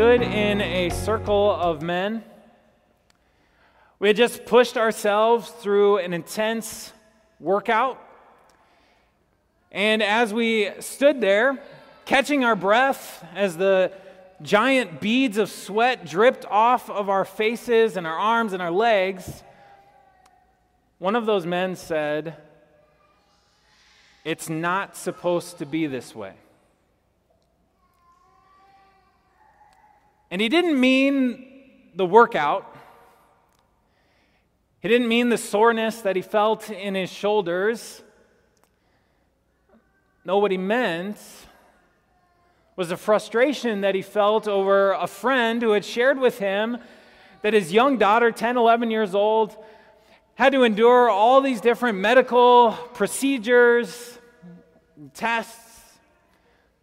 stood in a circle of men. We had just pushed ourselves through an intense workout. And as we stood there, catching our breath as the giant beads of sweat dripped off of our faces and our arms and our legs, one of those men said, It's not supposed to be this way. And he didn't mean the workout. He didn't mean the soreness that he felt in his shoulders. No, what he meant was the frustration that he felt over a friend who had shared with him that his young daughter, 10, 11 years old, had to endure all these different medical procedures, tests,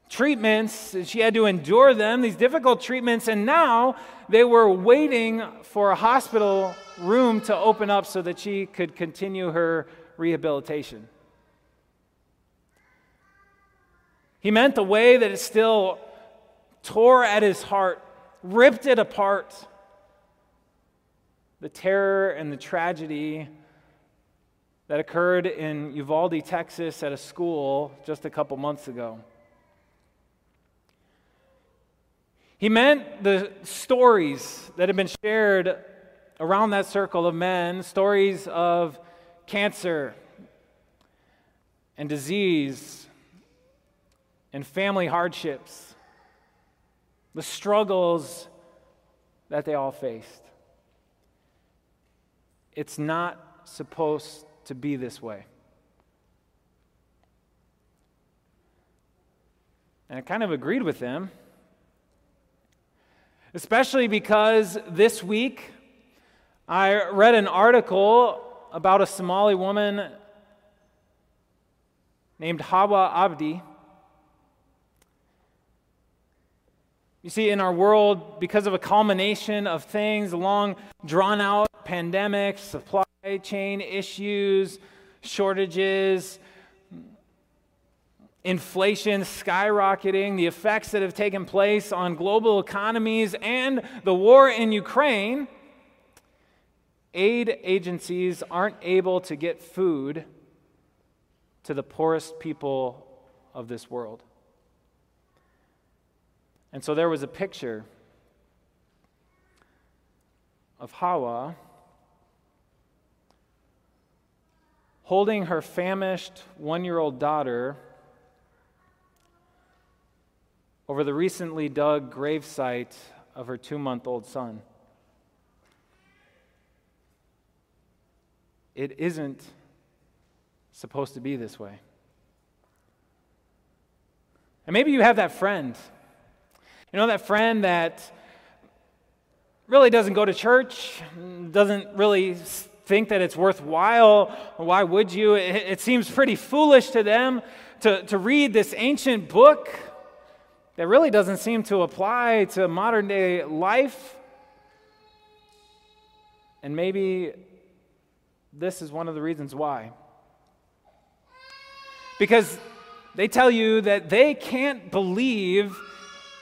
treatments. She had to endure them, these difficult treatments, and now they were waiting for a hospital room to open up so that she could continue her rehabilitation. He meant the way that it still tore at his heart, ripped it apart. The terror and the tragedy that occurred in Uvalde, Texas, at a school just a couple months ago. He meant the stories that had been shared around that circle of men stories of cancer and disease and family hardships, the struggles that they all faced. It's not supposed to be this way. And I kind of agreed with them especially because this week I read an article about a Somali woman named Hawa Abdi. You see, in our world, because of a culmination of things, long drawn out pandemics, supply chain issues, shortages, inflation skyrocketing, the effects that have taken place on global economies, and the war in Ukraine, aid agencies aren't able to get food to the poorest people of this world. And so there was a picture of Hawa holding her famished one year old daughter over the recently dug gravesite of her two month old son. It isn't supposed to be this way. And maybe you have that friend. You know, that friend that really doesn't go to church, doesn't really think that it's worthwhile. Why would you? It, it seems pretty foolish to them to, to read this ancient book that really doesn't seem to apply to modern day life. And maybe this is one of the reasons why. Because they tell you that they can't believe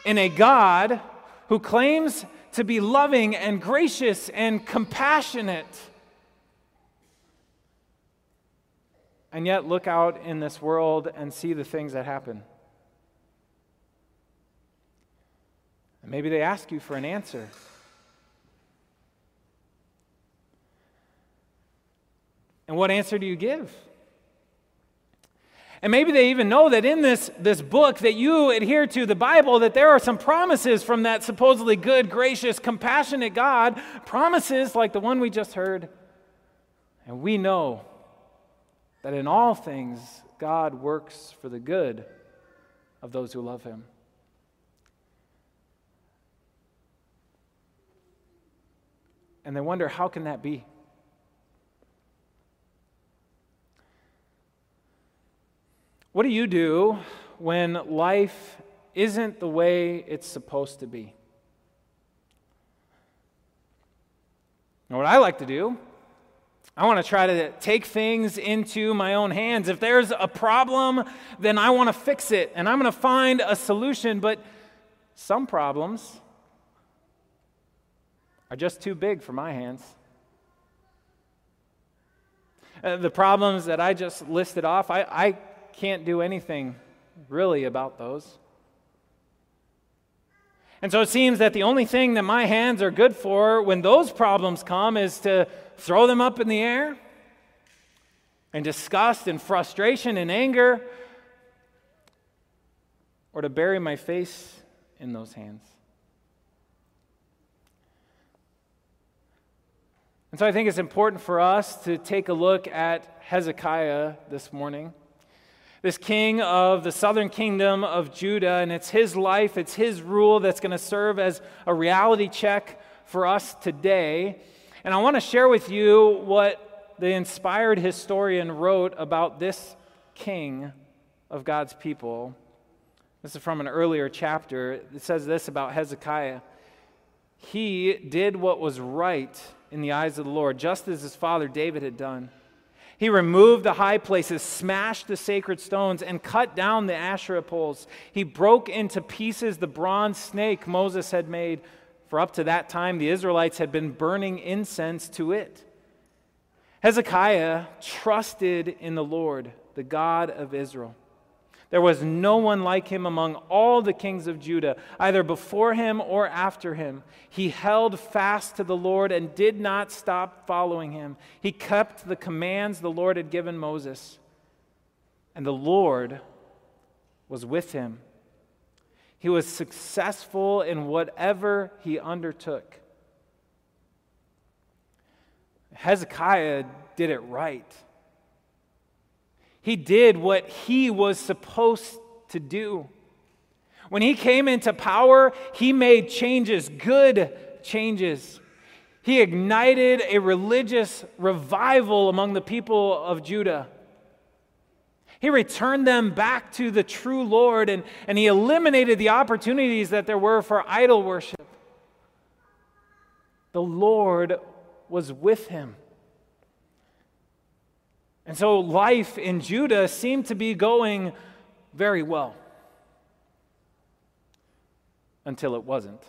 in a God who claims to be loving and gracious and compassionate. And yet, look out in this world and see the things that happen. Maybe they ask you for an answer. And what answer do you give? And maybe they even know that in this, this book that you adhere to, the Bible, that there are some promises from that supposedly good, gracious, compassionate God, promises like the one we just heard. And we know that in all things, God works for the good of those who love him. And they wonder how can that be? What do you do when life isn't the way it's supposed to be? Now, what I like to do, I want to try to take things into my own hands. If there's a problem, then I want to fix it and I'm going to find a solution. But some problems are just too big for my hands. Uh, the problems that I just listed off, I, I can't do anything really about those. And so it seems that the only thing that my hands are good for when those problems come is to throw them up in the air and disgust and frustration and anger, or to bury my face in those hands. And so I think it's important for us to take a look at Hezekiah this morning. This king of the southern kingdom of Judah, and it's his life, it's his rule that's going to serve as a reality check for us today. And I want to share with you what the inspired historian wrote about this king of God's people. This is from an earlier chapter. It says this about Hezekiah He did what was right in the eyes of the Lord, just as his father David had done. He removed the high places, smashed the sacred stones, and cut down the Asherah poles. He broke into pieces the bronze snake Moses had made, for up to that time the Israelites had been burning incense to it. Hezekiah trusted in the Lord, the God of Israel. There was no one like him among all the kings of Judah, either before him or after him. He held fast to the Lord and did not stop following him. He kept the commands the Lord had given Moses. And the Lord was with him. He was successful in whatever he undertook. Hezekiah did it right. He did what he was supposed to do. When he came into power, he made changes, good changes. He ignited a religious revival among the people of Judah. He returned them back to the true Lord and, and he eliminated the opportunities that there were for idol worship. The Lord was with him. And so life in Judah seemed to be going very well until it wasn't.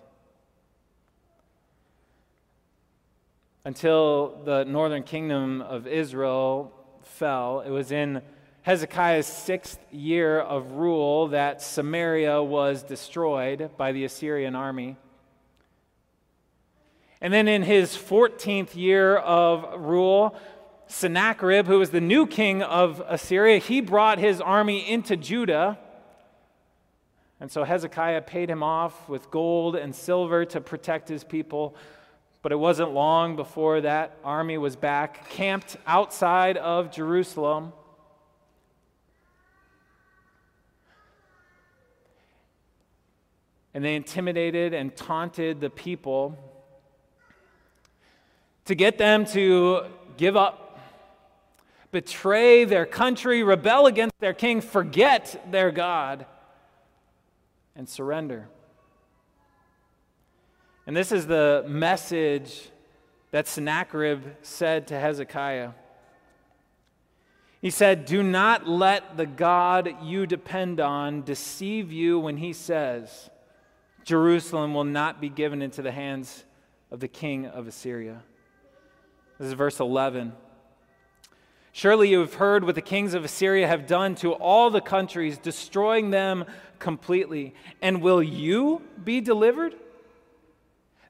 Until the northern kingdom of Israel fell. It was in Hezekiah's sixth year of rule that Samaria was destroyed by the Assyrian army. And then in his 14th year of rule, Sennacherib, who was the new king of Assyria, he brought his army into Judah. And so Hezekiah paid him off with gold and silver to protect his people. But it wasn't long before that army was back, camped outside of Jerusalem. And they intimidated and taunted the people to get them to give up betray their country, rebel against their king, forget their God, and surrender. And this is the message that Sennacherib said to Hezekiah. He said, Do not let the God you depend on deceive you when he says, Jerusalem will not be given into the hands of the king of Assyria. This is verse 11. Surely you have heard what the kings of Assyria have done to all the countries, destroying them completely. And will you be delivered?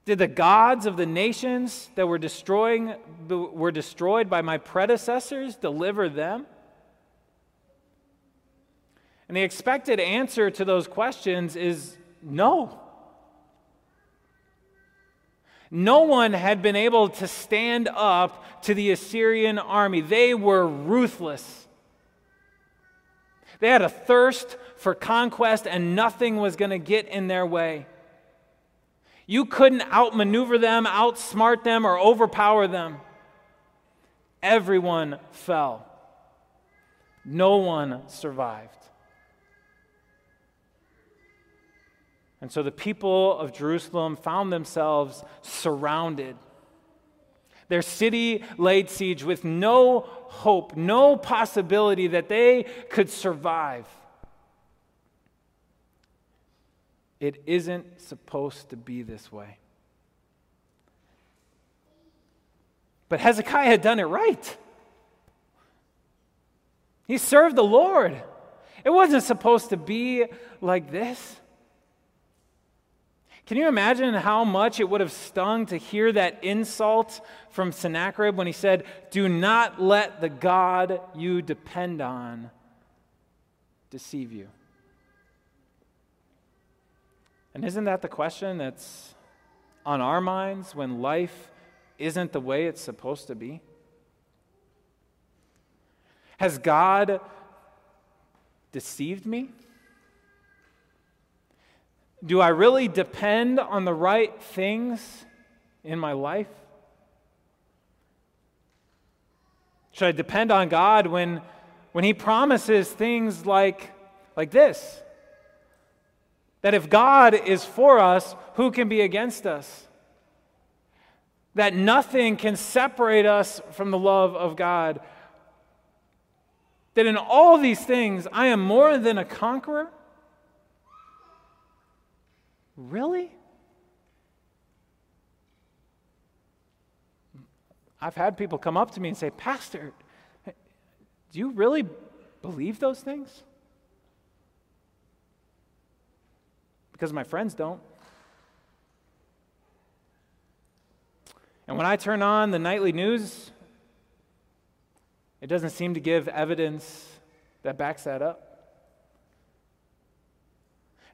Did the gods of the nations that were destroying were destroyed by my predecessors deliver them? And the expected answer to those questions is no. No one had been able to stand up to the Assyrian army. They were ruthless. They had a thirst for conquest, and nothing was going to get in their way. You couldn't outmaneuver them, outsmart them, or overpower them. Everyone fell. No one survived. And so the people of Jerusalem found themselves surrounded. Their city laid siege with no hope, no possibility that they could survive. It isn't supposed to be this way. But Hezekiah had done it right. He served the Lord. It wasn't supposed to be like this. Can you imagine how much it would have stung to hear that insult from Sennacherib when he said, Do not let the God you depend on deceive you? And isn't that the question that's on our minds when life isn't the way it's supposed to be? Has God deceived me? Do I really depend on the right things in my life? Should I depend on God when, when He promises things like, like this? That if God is for us, who can be against us? That nothing can separate us from the love of God. That in all these things, I am more than a conqueror Really? I've had people come up to me and say, Pastor, do you really believe those things? Because my friends don't. And when I turn on the nightly news, it doesn't seem to give evidence that backs that up.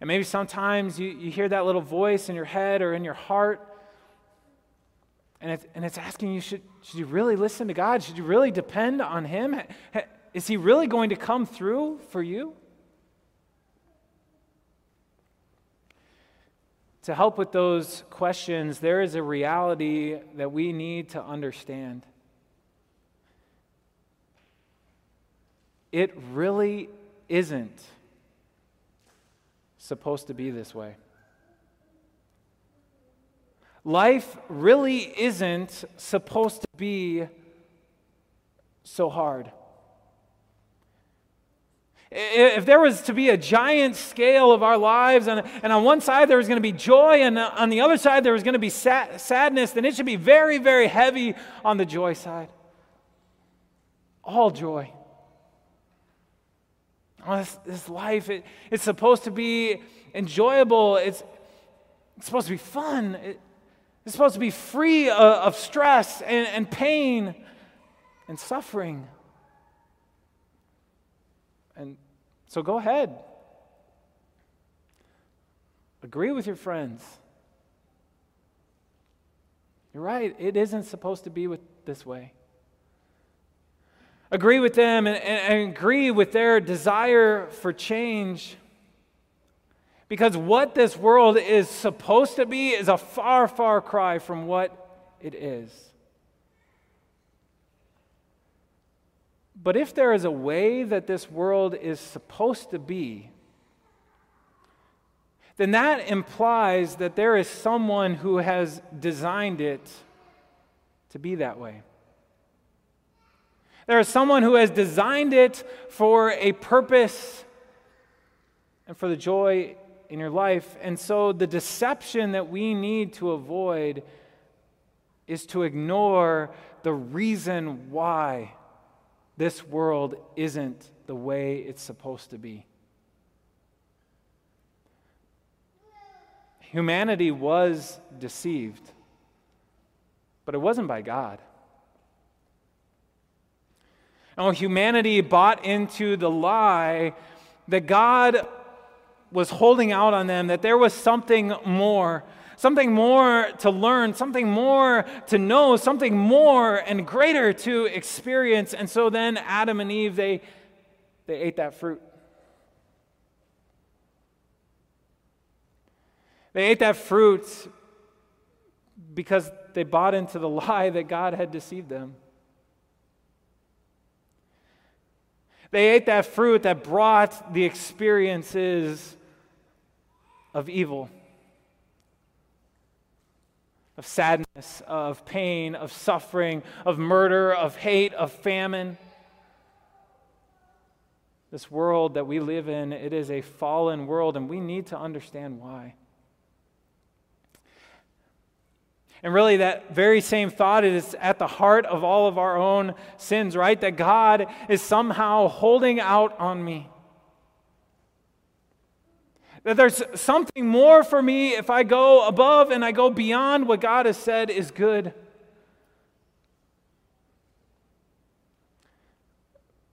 And maybe sometimes you, you hear that little voice in your head or in your heart, and it's, and it's asking you should, should you really listen to God? Should you really depend on Him? Is He really going to come through for you? To help with those questions, there is a reality that we need to understand. It really isn't supposed to be this way. Life really isn't supposed to be so hard. If there was to be a giant scale of our lives, and, and on one side there was going to be joy, and on the other side there was going to be sad, sadness, then it should be very, very heavy on the joy side. All joy. Oh, this, this life, it, it's supposed to be enjoyable. It's, it's supposed to be fun. It, it's supposed to be free of, of stress and, and pain and suffering. And so go ahead. Agree with your friends. You're right, it isn't supposed to be with, this way agree with them and, and, agree with their desire for change. Because what this world is supposed to be is a far, far cry from what it is. But if there is a way that this world is supposed to be, then that implies that there is someone who has designed it to be that way. There is someone who has designed it for a purpose and for the joy in your life. And so the deception that we need to avoid is to ignore the reason why this world isn't the way it's supposed to be. Humanity was deceived, but it wasn't by God. And humanity bought into the lie that God was holding out on them, that there was something more, something more to learn, something more to know, something more and greater to experience. And so then Adam and Eve, they, they ate that fruit. They ate that fruit because they bought into the lie that God had deceived them. They ate that fruit that brought the experiences of evil, of sadness, of pain, of suffering, of murder, of hate, of famine. This world that we live in, it is a fallen world, and we need to understand why. And really, that very same thought is at the heart of all of our own sins, right? That God is somehow holding out on me. That there's something more for me if I go above and I go beyond what God has said is good.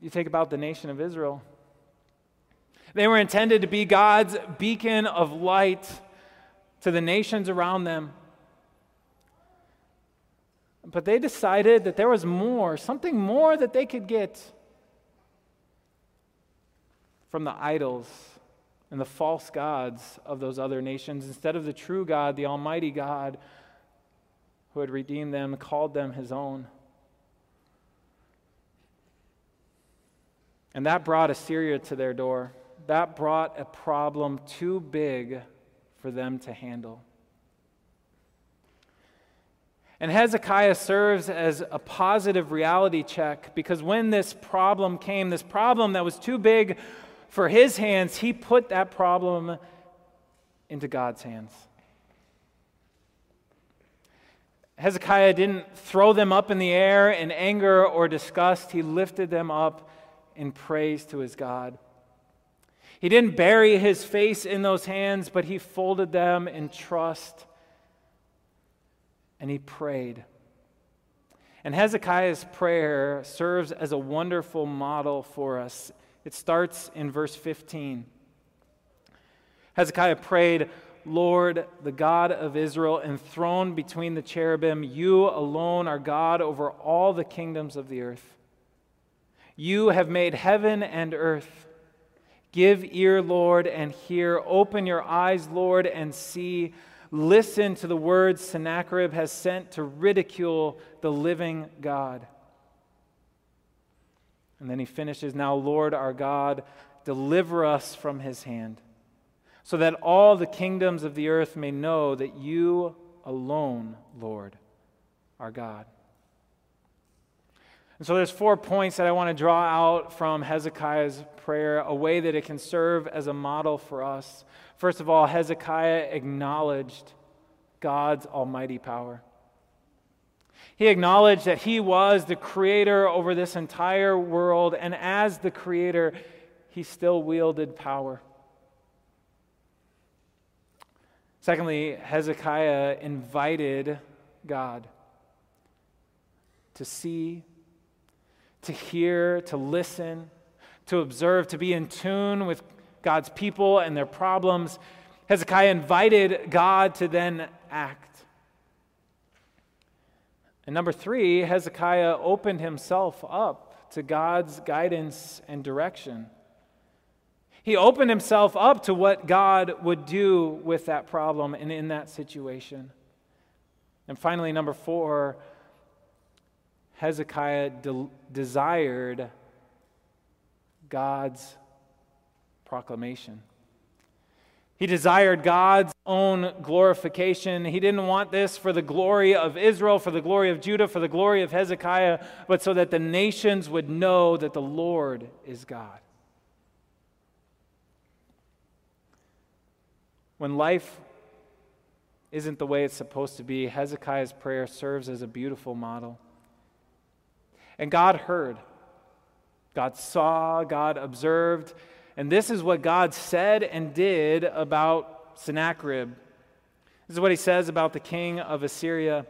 You think about the nation of Israel. They were intended to be God's beacon of light to the nations around them. But they decided that there was more, something more that they could get from the idols and the false gods of those other nations instead of the true God, the Almighty God, who had redeemed them, called them his own. And that brought Assyria to their door. That brought a problem too big for them to handle. And Hezekiah serves as a positive reality check because when this problem came, this problem that was too big for his hands, he put that problem into God's hands. Hezekiah didn't throw them up in the air in anger or disgust, he lifted them up in praise to his God. He didn't bury his face in those hands, but he folded them in trust and he prayed. And Hezekiah's prayer serves as a wonderful model for us. It starts in verse 15. Hezekiah prayed, Lord, the God of Israel, enthroned between the cherubim, you alone are God over all the kingdoms of the earth. You have made heaven and earth. Give ear, Lord, and hear. Open your eyes, Lord, and see. Listen to the words Sennacherib has sent to ridicule the living God. And then he finishes Now, Lord our God, deliver us from his hand, so that all the kingdoms of the earth may know that you alone, Lord, are God. And so there's four points that I want to draw out from Hezekiah's prayer, a way that it can serve as a model for us. First of all, Hezekiah acknowledged God's almighty power. He acknowledged that he was the creator over this entire world, and as the creator, he still wielded power. Secondly, Hezekiah invited God to see, to hear, to listen, to observe, to be in tune with God's people and their problems. Hezekiah invited God to then act. And number three, Hezekiah opened himself up to God's guidance and direction. He opened himself up to what God would do with that problem and in that situation. And finally, number four, Hezekiah de- desired God's proclamation. He desired God's own glorification. He didn't want this for the glory of Israel, for the glory of Judah, for the glory of Hezekiah, but so that the nations would know that the Lord is God. When life isn't the way it's supposed to be, Hezekiah's prayer serves as a beautiful model. And God heard, God saw, God observed, and this is what God said and did about Sennacherib. This is what he says about the king of Assyria.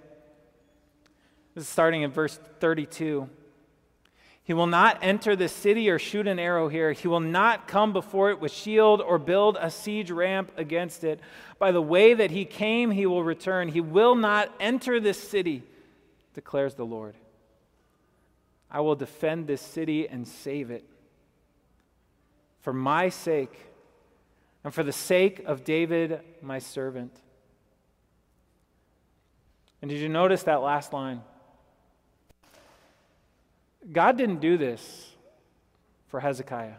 This is starting in verse 32. He will not enter the city or shoot an arrow here. He will not come before it with shield or build a siege ramp against it. By the way that he came, he will return. He will not enter this city, declares the Lord. I will defend this city and save it for my sake and for the sake of David, my servant. And did you notice that last line? God didn't do this for Hezekiah.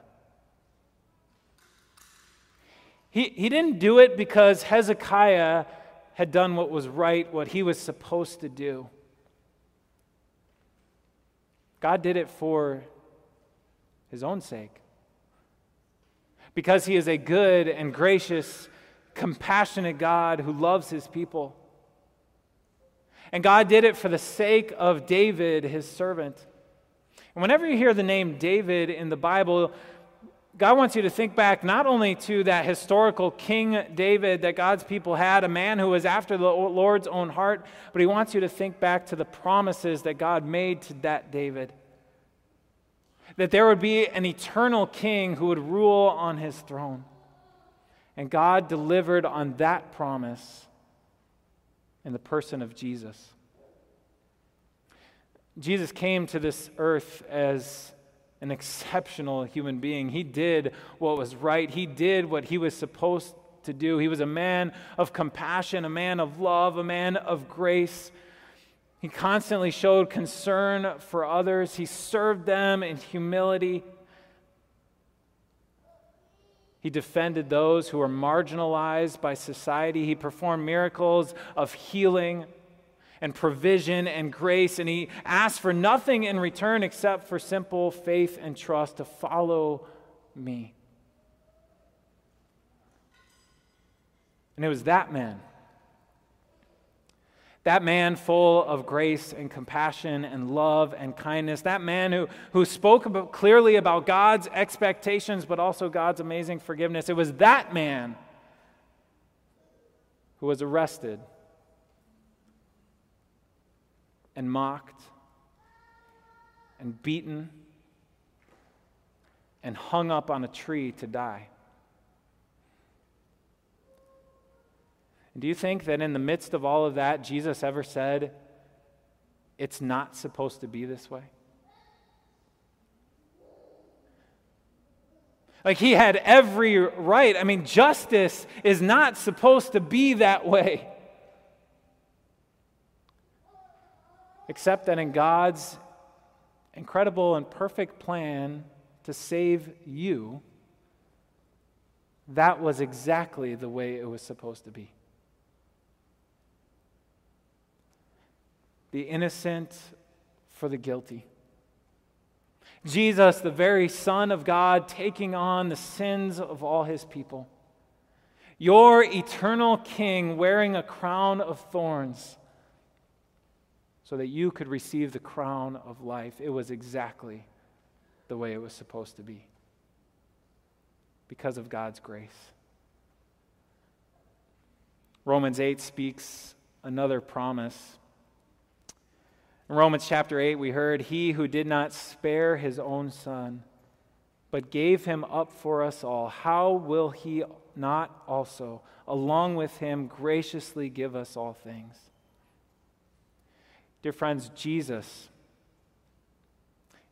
He, he didn't do it because Hezekiah had done what was right, what he was supposed to do. God did it for his own sake because he is a good and gracious, compassionate God who loves his people. And God did it for the sake of David, his servant. And whenever you hear the name David in the Bible, God wants you to think back not only to that historical King David that God's people had, a man who was after the Lord's own heart, but He wants you to think back to the promises that God made to that David. That there would be an eternal king who would rule on his throne. And God delivered on that promise in the person of Jesus. Jesus came to this earth as an exceptional human being. He did what was right, he did what he was supposed to do. He was a man of compassion, a man of love, a man of grace. He constantly showed concern for others, he served them in humility. He defended those who were marginalized by society. He performed miracles of healing and provision and grace, and he asked for nothing in return except for simple faith and trust to follow me. And it was that man, that man full of grace and compassion and love and kindness, that man who, who spoke about, clearly about God's expectations, but also God's amazing forgiveness. It was that man who was arrested and mocked and beaten and hung up on a tree to die. And do you think that in the midst of all of that, Jesus ever said, it's not supposed to be this way? Like he had every right. I mean, justice is not supposed to be that way. Except that in God's incredible and perfect plan to save you, that was exactly the way it was supposed to be. The innocent for the guilty. Jesus, the very Son of God, taking on the sins of all his people. Your eternal King wearing a crown of thorns so that you could receive the crown of life. It was exactly the way it was supposed to be because of God's grace. Romans 8 speaks another promise. In Romans chapter 8, we heard, He who did not spare his own son, but gave him up for us all, how will he not also, along with him, graciously give us all things? Dear friends, Jesus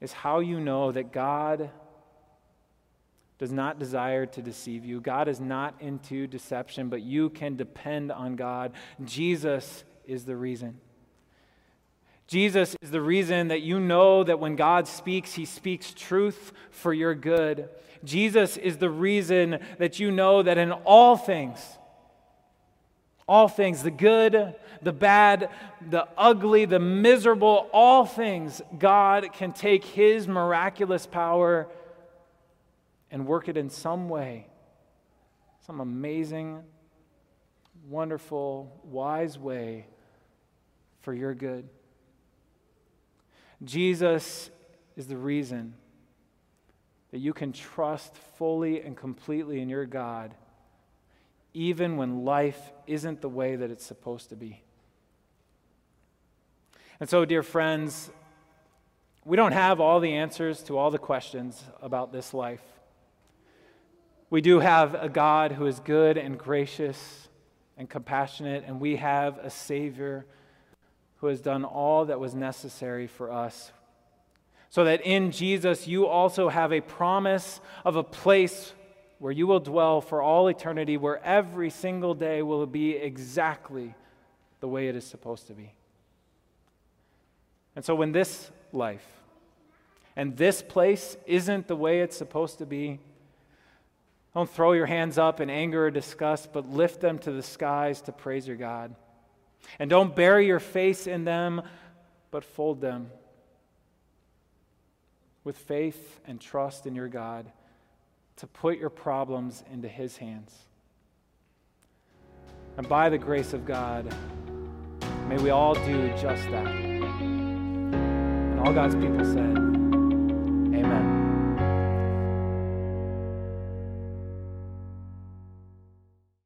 is how you know that God does not desire to deceive you. God is not into deception, but you can depend on God. Jesus is the reason. Jesus is the reason that you know that when God speaks, he speaks truth for your good. Jesus is the reason that you know that in all things, all things, the good, the bad, the ugly, the miserable, all things, God can take His miraculous power and work it in some way, some amazing, wonderful, wise way for your good. Jesus is the reason that you can trust fully and completely in your God even when life isn't the way that it's supposed to be. And so, dear friends, we don't have all the answers to all the questions about this life. We do have a God who is good and gracious and compassionate, and we have a Savior who has done all that was necessary for us. So that in Jesus you also have a promise of a place where you will dwell for all eternity, where every single day will be exactly the way it is supposed to be. And so, when this life and this place isn't the way it's supposed to be, don't throw your hands up in anger or disgust, but lift them to the skies to praise your God. And don't bury your face in them, but fold them with faith and trust in your God to put your problems into His hands. And by the grace of God, May we all do just that. And all God's people said, Amen.